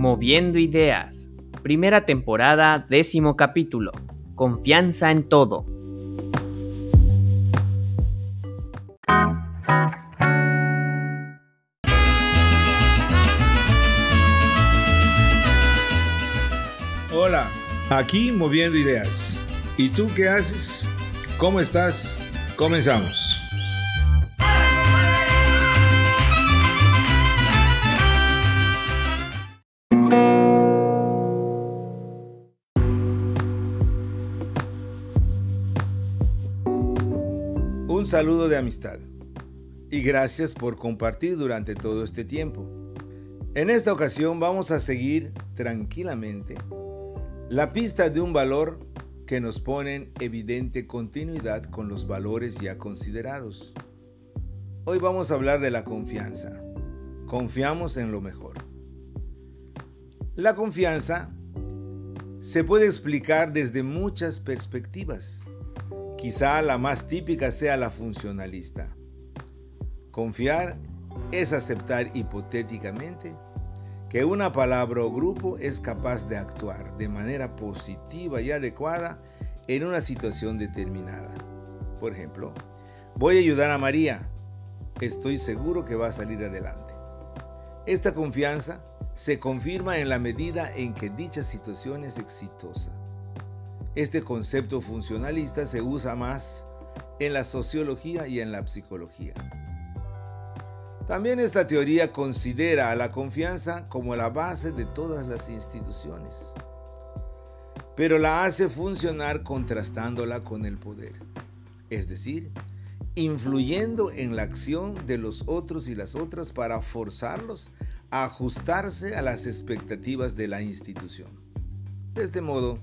Moviendo Ideas. Primera temporada, décimo capítulo. Confianza en todo. Hola, aquí Moviendo Ideas. ¿Y tú qué haces? ¿Cómo estás? Comenzamos. Un saludo de amistad y gracias por compartir durante todo este tiempo. En esta ocasión vamos a seguir tranquilamente la pista de un valor que nos pone en evidente continuidad con los valores ya considerados. Hoy vamos a hablar de la confianza. Confiamos en lo mejor. La confianza se puede explicar desde muchas perspectivas. Quizá la más típica sea la funcionalista. Confiar es aceptar hipotéticamente que una palabra o grupo es capaz de actuar de manera positiva y adecuada en una situación determinada. Por ejemplo, voy a ayudar a María. Estoy seguro que va a salir adelante. Esta confianza se confirma en la medida en que dicha situación es exitosa. Este concepto funcionalista se usa más en la sociología y en la psicología. También esta teoría considera a la confianza como la base de todas las instituciones, pero la hace funcionar contrastándola con el poder, es decir, influyendo en la acción de los otros y las otras para forzarlos a ajustarse a las expectativas de la institución. De este modo,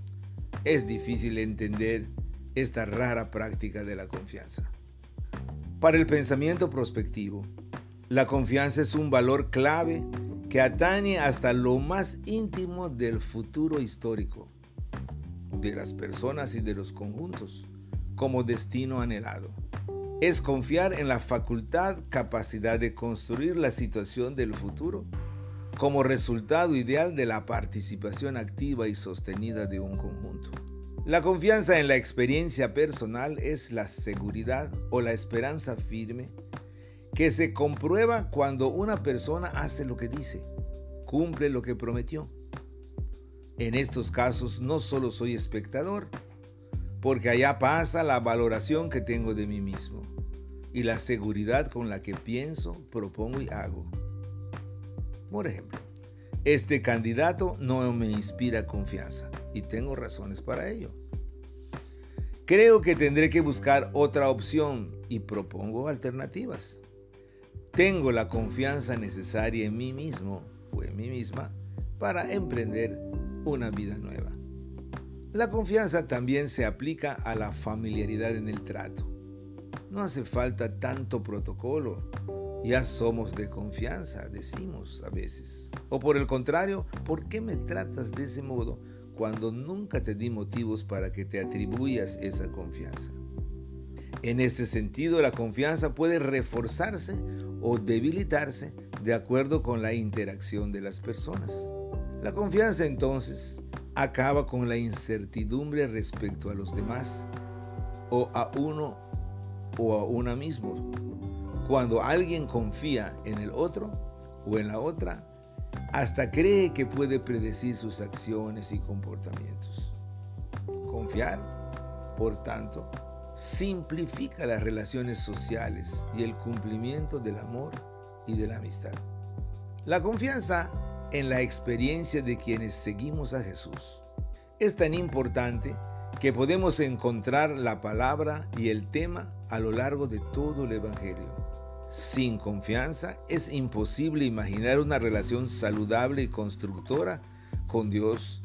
es difícil entender esta rara práctica de la confianza. Para el pensamiento prospectivo, la confianza es un valor clave que atañe hasta lo más íntimo del futuro histórico, de las personas y de los conjuntos, como destino anhelado. Es confiar en la facultad, capacidad de construir la situación del futuro como resultado ideal de la participación activa y sostenida de un conjunto. La confianza en la experiencia personal es la seguridad o la esperanza firme que se comprueba cuando una persona hace lo que dice, cumple lo que prometió. En estos casos no solo soy espectador, porque allá pasa la valoración que tengo de mí mismo y la seguridad con la que pienso, propongo y hago. Por ejemplo, este candidato no me inspira confianza y tengo razones para ello. Creo que tendré que buscar otra opción y propongo alternativas. Tengo la confianza necesaria en mí mismo o en mí misma para emprender una vida nueva. La confianza también se aplica a la familiaridad en el trato. No hace falta tanto protocolo ya somos de confianza, decimos a veces. O por el contrario, ¿por qué me tratas de ese modo cuando nunca te di motivos para que te atribuyas esa confianza? En ese sentido, la confianza puede reforzarse o debilitarse de acuerdo con la interacción de las personas. La confianza entonces acaba con la incertidumbre respecto a los demás o a uno o a una mismo cuando alguien confía en el otro o en la otra, hasta cree que puede predecir sus acciones y comportamientos. Confiar, por tanto, simplifica las relaciones sociales y el cumplimiento del amor y de la amistad. La confianza en la experiencia de quienes seguimos a Jesús es tan importante que podemos encontrar la palabra y el tema a lo largo de todo el Evangelio. Sin confianza es imposible imaginar una relación saludable y constructora con Dios,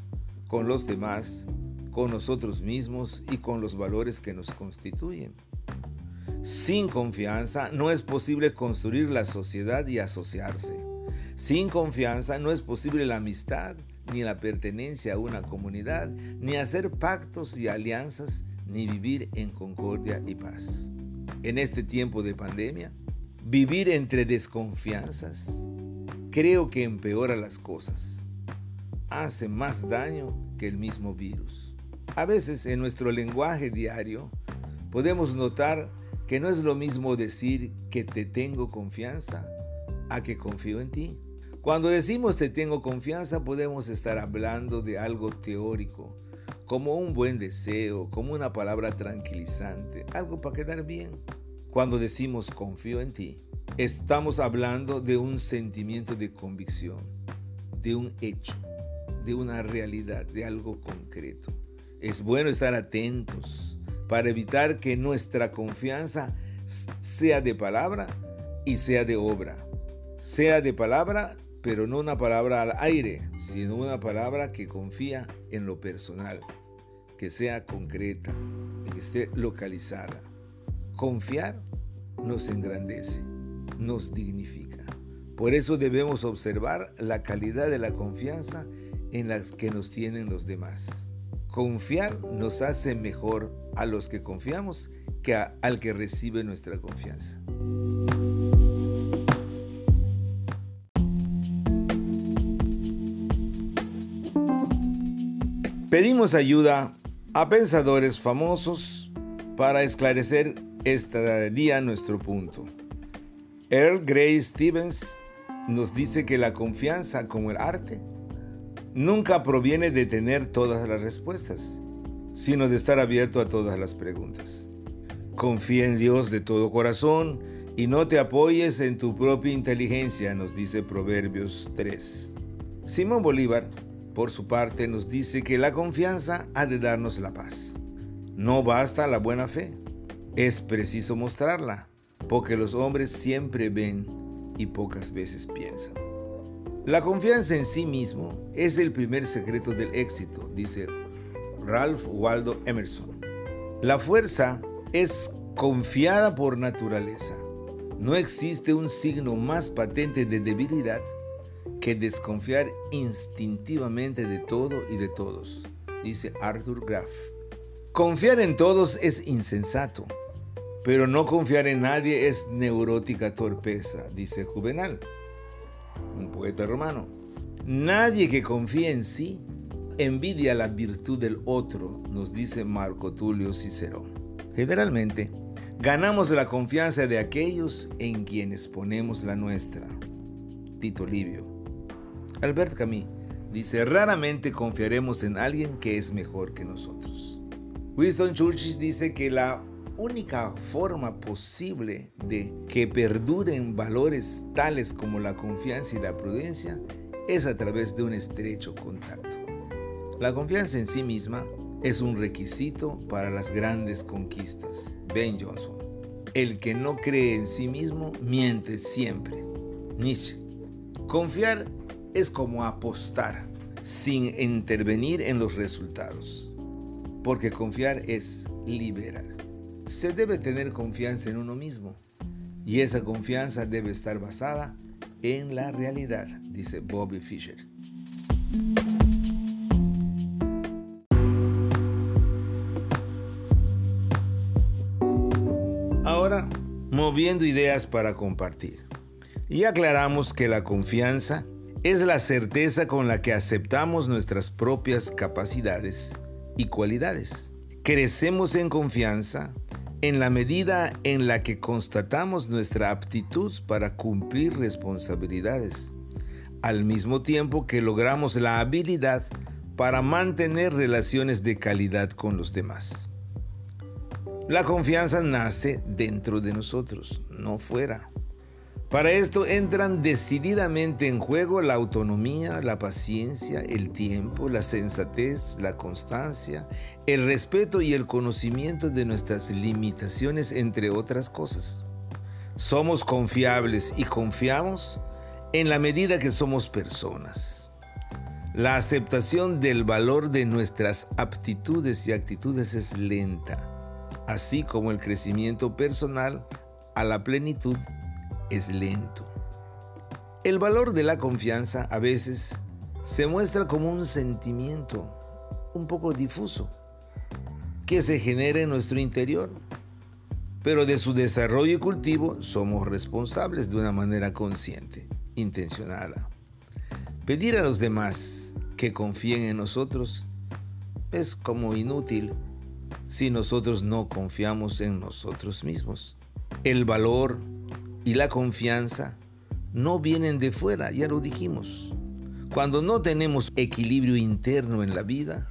con los demás, con nosotros mismos y con los valores que nos constituyen. Sin confianza no es posible construir la sociedad y asociarse. Sin confianza no es posible la amistad, ni la pertenencia a una comunidad, ni hacer pactos y alianzas, ni vivir en concordia y paz. En este tiempo de pandemia, Vivir entre desconfianzas creo que empeora las cosas. hace más daño que el mismo virus. A veces en nuestro lenguaje diario podemos notar que no es lo mismo decir que te tengo confianza a que confío en ti. Cuando decimos te tengo confianza podemos estar hablando de algo teórico, como un buen deseo, como una palabra tranquilizante, algo para quedar bien. Cuando decimos confío en ti, estamos hablando de un sentimiento de convicción, de un hecho, de una realidad, de algo concreto. Es bueno estar atentos para evitar que nuestra confianza sea de palabra y sea de obra. Sea de palabra, pero no una palabra al aire, sino una palabra que confía en lo personal, que sea concreta, que esté localizada. Confiar nos engrandece, nos dignifica. Por eso debemos observar la calidad de la confianza en las que nos tienen los demás. Confiar nos hace mejor a los que confiamos que al que recibe nuestra confianza. Pedimos ayuda a pensadores famosos para esclarecer día nuestro punto. Earl Grey Stevens nos dice que la confianza como el arte nunca proviene de tener todas las respuestas, sino de estar abierto a todas las preguntas. Confía en Dios de todo corazón y no te apoyes en tu propia inteligencia, nos dice Proverbios 3. Simón Bolívar, por su parte, nos dice que la confianza ha de darnos la paz. No basta la buena fe, es preciso mostrarla, porque los hombres siempre ven y pocas veces piensan. La confianza en sí mismo es el primer secreto del éxito, dice Ralph Waldo Emerson. La fuerza es confiada por naturaleza. No existe un signo más patente de debilidad que desconfiar instintivamente de todo y de todos, dice Arthur Graff. Confiar en todos es insensato, pero no confiar en nadie es neurótica torpeza, dice Juvenal un poeta romano. Nadie que confía en sí envidia la virtud del otro, nos dice Marco Tulio Cicerón. Generalmente, ganamos la confianza de aquellos en quienes ponemos la nuestra. Tito Livio. Albert Camus dice, raramente confiaremos en alguien que es mejor que nosotros. Winston Churchill dice que la única forma posible de que perduren valores tales como la confianza y la prudencia es a través de un estrecho contacto. La confianza en sí misma es un requisito para las grandes conquistas. Ben Johnson. El que no cree en sí mismo miente siempre. Nietzsche. Confiar es como apostar sin intervenir en los resultados. Porque confiar es liberar se debe tener confianza en uno mismo y esa confianza debe estar basada en la realidad, dice Bobby Fischer. Ahora, moviendo ideas para compartir. Y aclaramos que la confianza es la certeza con la que aceptamos nuestras propias capacidades y cualidades. Crecemos en confianza en la medida en la que constatamos nuestra aptitud para cumplir responsabilidades, al mismo tiempo que logramos la habilidad para mantener relaciones de calidad con los demás. La confianza nace dentro de nosotros, no fuera. Para esto entran decididamente en juego la autonomía, la paciencia, el tiempo, la sensatez, la constancia, el respeto y el conocimiento de nuestras limitaciones, entre otras cosas. Somos confiables y confiamos en la medida que somos personas. La aceptación del valor de nuestras aptitudes y actitudes es lenta, así como el crecimiento personal a la plenitud es lento. El valor de la confianza a veces se muestra como un sentimiento un poco difuso que se genera en nuestro interior, pero de su desarrollo y cultivo somos responsables de una manera consciente, intencionada. Pedir a los demás que confíen en nosotros es como inútil si nosotros no confiamos en nosotros mismos. El valor y la confianza no vienen de fuera, ya lo dijimos. Cuando no tenemos equilibrio interno en la vida,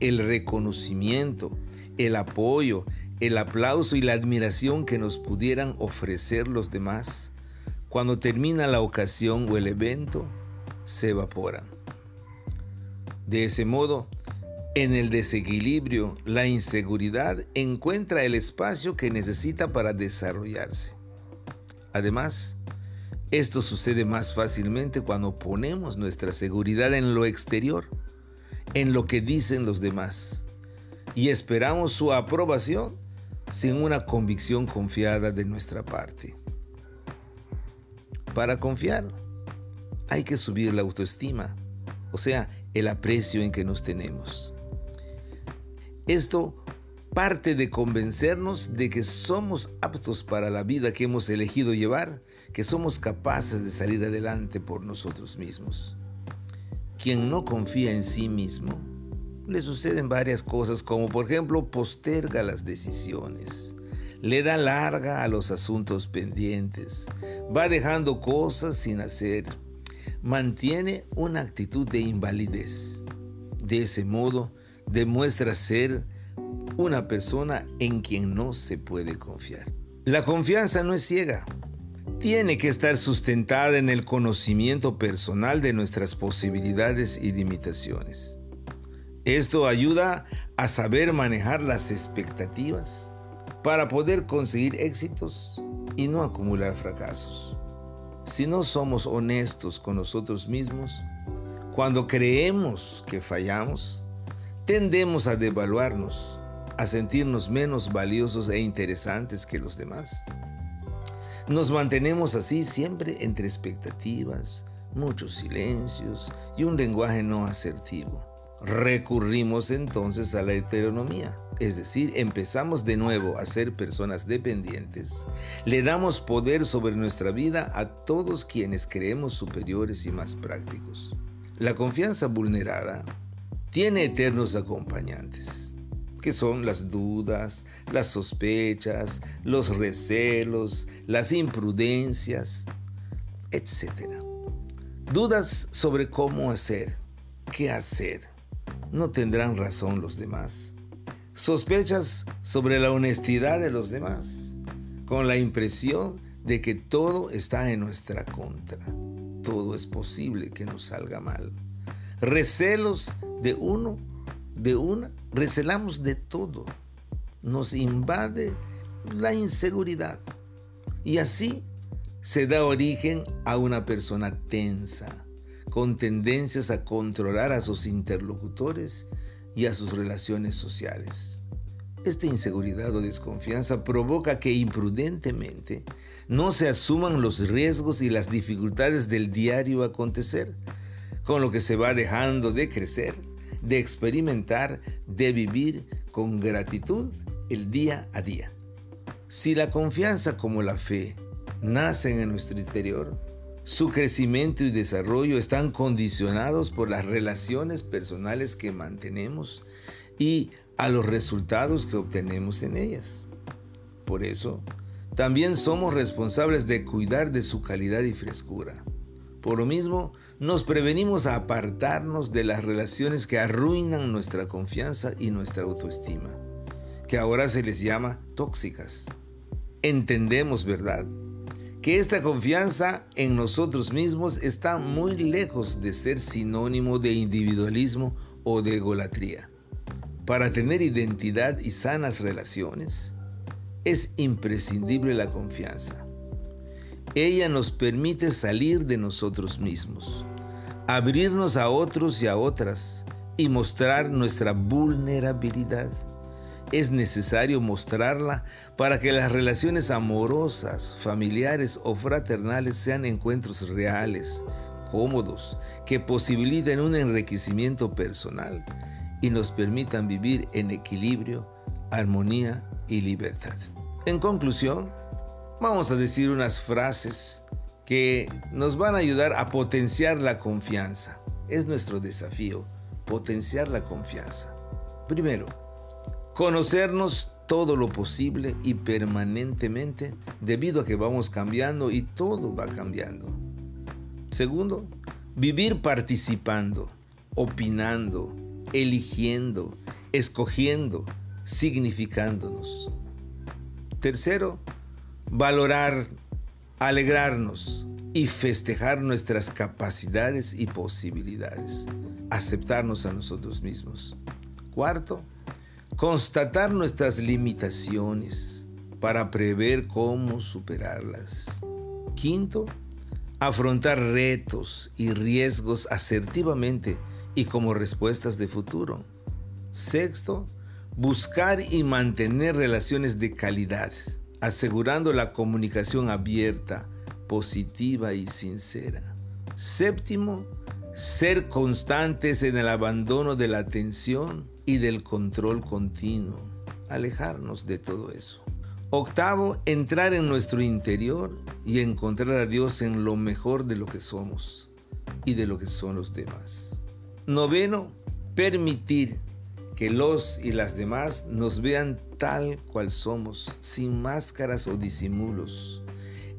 el reconocimiento, el apoyo, el aplauso y la admiración que nos pudieran ofrecer los demás, cuando termina la ocasión o el evento, se evaporan. De ese modo, en el desequilibrio, la inseguridad encuentra el espacio que necesita para desarrollarse. Además, esto sucede más fácilmente cuando ponemos nuestra seguridad en lo exterior, en lo que dicen los demás, y esperamos su aprobación sin una convicción confiada de nuestra parte. Para confiar, hay que subir la autoestima, o sea, el aprecio en que nos tenemos. Esto parte de convencernos de que somos aptos para la vida que hemos elegido llevar, que somos capaces de salir adelante por nosotros mismos. Quien no confía en sí mismo, le suceden varias cosas como por ejemplo posterga las decisiones, le da larga a los asuntos pendientes, va dejando cosas sin hacer, mantiene una actitud de invalidez. De ese modo, demuestra ser una persona en quien no se puede confiar. La confianza no es ciega. Tiene que estar sustentada en el conocimiento personal de nuestras posibilidades y limitaciones. Esto ayuda a saber manejar las expectativas para poder conseguir éxitos y no acumular fracasos. Si no somos honestos con nosotros mismos, cuando creemos que fallamos, tendemos a devaluarnos a sentirnos menos valiosos e interesantes que los demás. Nos mantenemos así siempre entre expectativas, muchos silencios y un lenguaje no asertivo. Recurrimos entonces a la heteronomía, es decir, empezamos de nuevo a ser personas dependientes. Le damos poder sobre nuestra vida a todos quienes creemos superiores y más prácticos. La confianza vulnerada tiene eternos acompañantes que son las dudas, las sospechas, los recelos, las imprudencias, etc. Dudas sobre cómo hacer, qué hacer. No tendrán razón los demás. Sospechas sobre la honestidad de los demás, con la impresión de que todo está en nuestra contra. Todo es posible que nos salga mal. Recelos de uno de una, recelamos de todo. Nos invade la inseguridad. Y así se da origen a una persona tensa, con tendencias a controlar a sus interlocutores y a sus relaciones sociales. Esta inseguridad o desconfianza provoca que imprudentemente no se asuman los riesgos y las dificultades del diario acontecer, con lo que se va dejando de crecer de experimentar, de vivir con gratitud el día a día. Si la confianza como la fe nacen en nuestro interior, su crecimiento y desarrollo están condicionados por las relaciones personales que mantenemos y a los resultados que obtenemos en ellas. Por eso, también somos responsables de cuidar de su calidad y frescura. Por lo mismo, nos prevenimos a apartarnos de las relaciones que arruinan nuestra confianza y nuestra autoestima, que ahora se les llama tóxicas. Entendemos, ¿verdad? Que esta confianza en nosotros mismos está muy lejos de ser sinónimo de individualismo o de egolatría. Para tener identidad y sanas relaciones, es imprescindible la confianza. Ella nos permite salir de nosotros mismos, abrirnos a otros y a otras y mostrar nuestra vulnerabilidad. Es necesario mostrarla para que las relaciones amorosas, familiares o fraternales sean encuentros reales, cómodos, que posibiliten un enriquecimiento personal y nos permitan vivir en equilibrio, armonía y libertad. En conclusión, vamos a decir unas frases que nos van a ayudar a potenciar la confianza. es nuestro desafío potenciar la confianza. Primero, conocernos todo lo posible y permanentemente debido a que vamos cambiando y todo va cambiando. Segundo, vivir participando, opinando, eligiendo, escogiendo, significándonos. Tercero, valorar, alegrarnos y festejar nuestras capacidades y posibilidades. Aceptarnos a nosotros mismos. Cuarto, constatar nuestras limitaciones para prever cómo superarlas. Quinto, afrontar retos y riesgos asertivamente y como respuestas de futuro. Sexto, buscar y mantener relaciones de calidad, asegurando la comunicación abierta, positiva y sincera. Séptimo, ser constantes en el abandono de la atención y del control continuo. Alejarnos de todo eso. Octavo, entrar en nuestro interior y encontrar a Dios en lo mejor de lo que somos y de lo que son los demás. Noveno, permitir que los y las demás nos vean tal cual somos, sin máscaras o disimulos.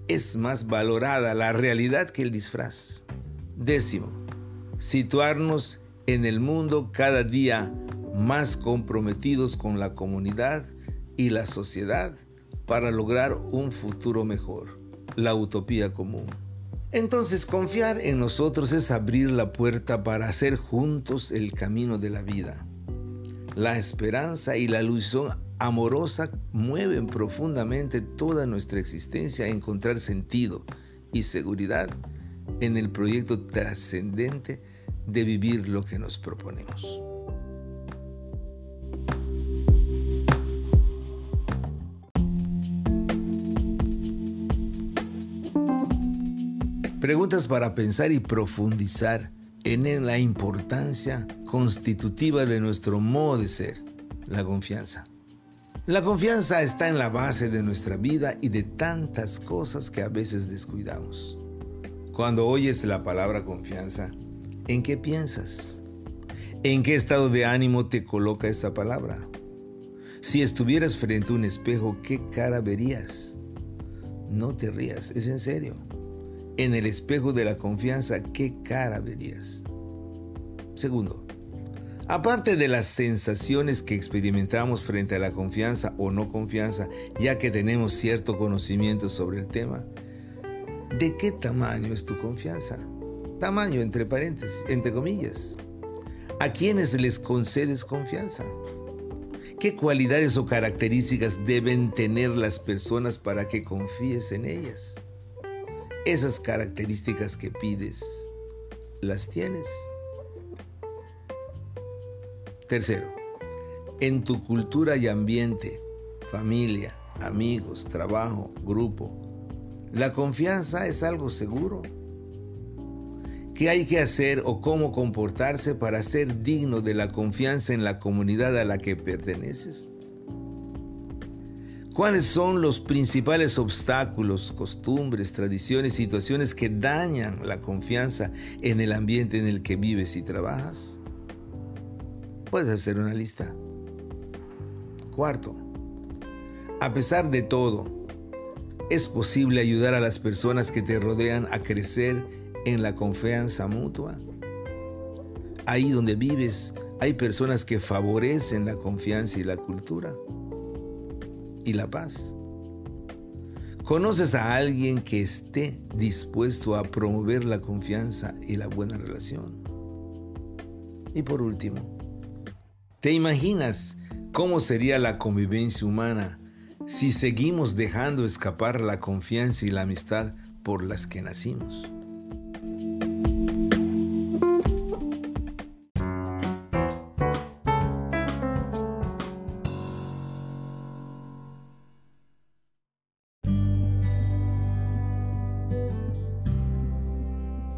Es más valorada la realidad que el disfraz. Décimo, situarnos en el mundo cada día más comprometidos con la comunidad y la sociedad para lograr un futuro mejor, la utopía común. Entonces confiar en nosotros es abrir la puerta para hacer juntos el camino de la vida. La esperanza y la ilusión amorosa mueven profundamente toda nuestra existencia a encontrar sentido y seguridad en el proyecto trascendente de vivir lo que nos proponemos. Preguntas para pensar y profundizar en la importancia constitutiva de nuestro modo de ser, la confianza. La confianza está en la base de nuestra vida y de tantas cosas que a veces descuidamos. Cuando oyes la palabra confianza, ¿en qué piensas? ¿En qué estado de ánimo te coloca esa palabra? Si estuvieras frente a un espejo, ¿qué cara verías? No te rías, es en serio en el espejo de la confianza, ¿qué cara verías? Segundo, aparte de las sensaciones que experimentamos frente a la confianza o no confianza, ya que tenemos cierto conocimiento sobre el tema, ¿de qué tamaño es tu confianza? Tamaño entre paréntesis, entre comillas. ¿A quiénes les concedes confianza? ¿Qué cualidades o características deben tener las personas para que confíes en ellas? Esas características que pides, ¿las tienes? Tercero, en tu cultura y ambiente, familia, amigos, trabajo, grupo, ¿la confianza es algo seguro? ¿Qué hay que hacer o cómo comportarse para ser digno de la confianza en la comunidad a la que perteneces? ¿Cuáles son los principales obstáculos, costumbres, tradiciones, situaciones que dañan la confianza en el ambiente en el que vives y trabajas? Puedes hacer una lista. Cuarto, a pesar de todo, ¿es posible ayudar a las personas que te rodean a crecer en la confianza mutua? Ahí donde vives hay personas que favorecen la confianza y la cultura y la paz. ¿Conoces a alguien que esté dispuesto a promover la confianza y la buena relación? Y por último, ¿te imaginas cómo sería la convivencia humana si seguimos dejando escapar la confianza y la amistad por las que nacimos?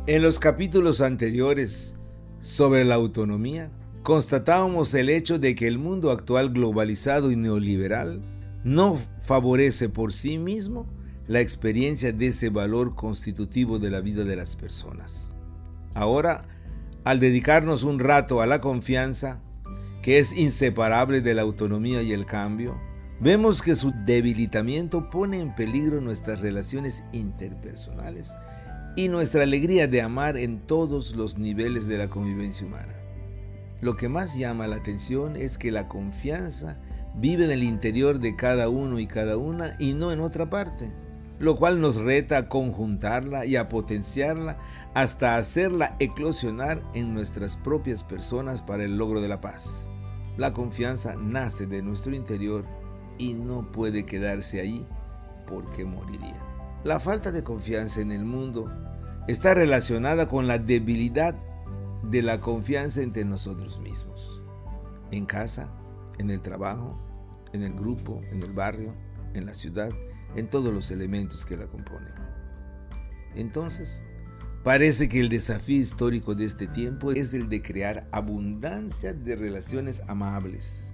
En los capítulos anteriores sobre la autonomía, constatábamos el hecho de que el mundo actual globalizado y neoliberal no favorece por sí mismo la experiencia de ese valor constitutivo de la vida de las personas. Ahora, Al dedicarnos un rato a la confianza, que es inseparable de la autonomía y el cambio, vemos que su debilitamiento pone en peligro nuestras relaciones interpersonales y nuestra alegría de amar en todos los niveles de la convivencia humana. Lo que más llama la atención es que la confianza vive en el interior de cada uno y cada una y no en otra parte, lo cual nos reta a conjuntarla y a potenciarla hasta hacerla eclosionar en nuestras propias personas para el logro de la paz. La confianza nace de nuestro interior y no puede quedarse ahí porque moriría. La falta de confianza en el mundo está relacionada con la debilidad de la confianza entre nosotros mismos. En casa, en el trabajo, en el grupo, en el barrio, en la ciudad, en todos los elementos que la componen. Entonces, parece que el desafío histórico de este tiempo es el de crear abundancia de relaciones amables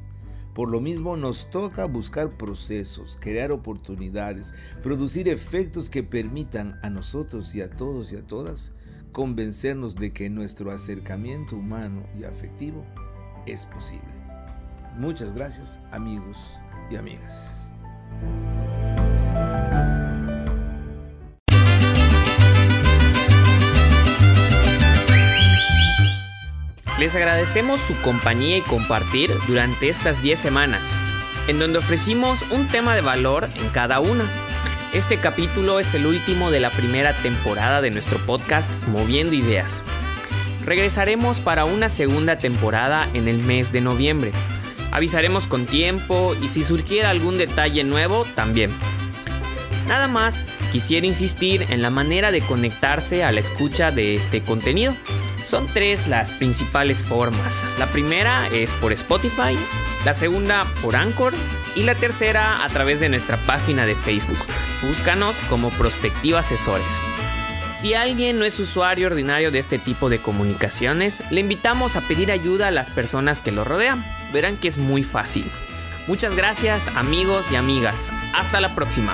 por lo mismo nos toca buscar procesos, crear oportunidades, producir efectos que permitan a nosotros y a todos y a todas convencernos de que nuestro acercamiento humano y afectivo es posible. Muchas gracias amigos y amigas. Les agradecemos su compañía y compartir durante estas 10 semanas, en donde ofrecimos un tema de valor en cada una. Este capítulo es el último de la primera temporada de nuestro podcast Moviendo Ideas. Regresaremos para una segunda temporada en el mes de noviembre. Avisaremos con tiempo y si surgiera algún detalle nuevo también. Nada más, quisiera insistir en la manera de conectarse a la escucha de este contenido. Son tres las principales formas. La primera es por Spotify, la segunda por Anchor y la tercera a través de nuestra página de Facebook. Búscanos como Prospectiva Asesores. Si alguien no es usuario ordinario de este tipo de comunicaciones, le invitamos a pedir ayuda a las personas que lo rodean. Verán que es muy fácil. Muchas gracias amigos y amigas. Hasta la próxima.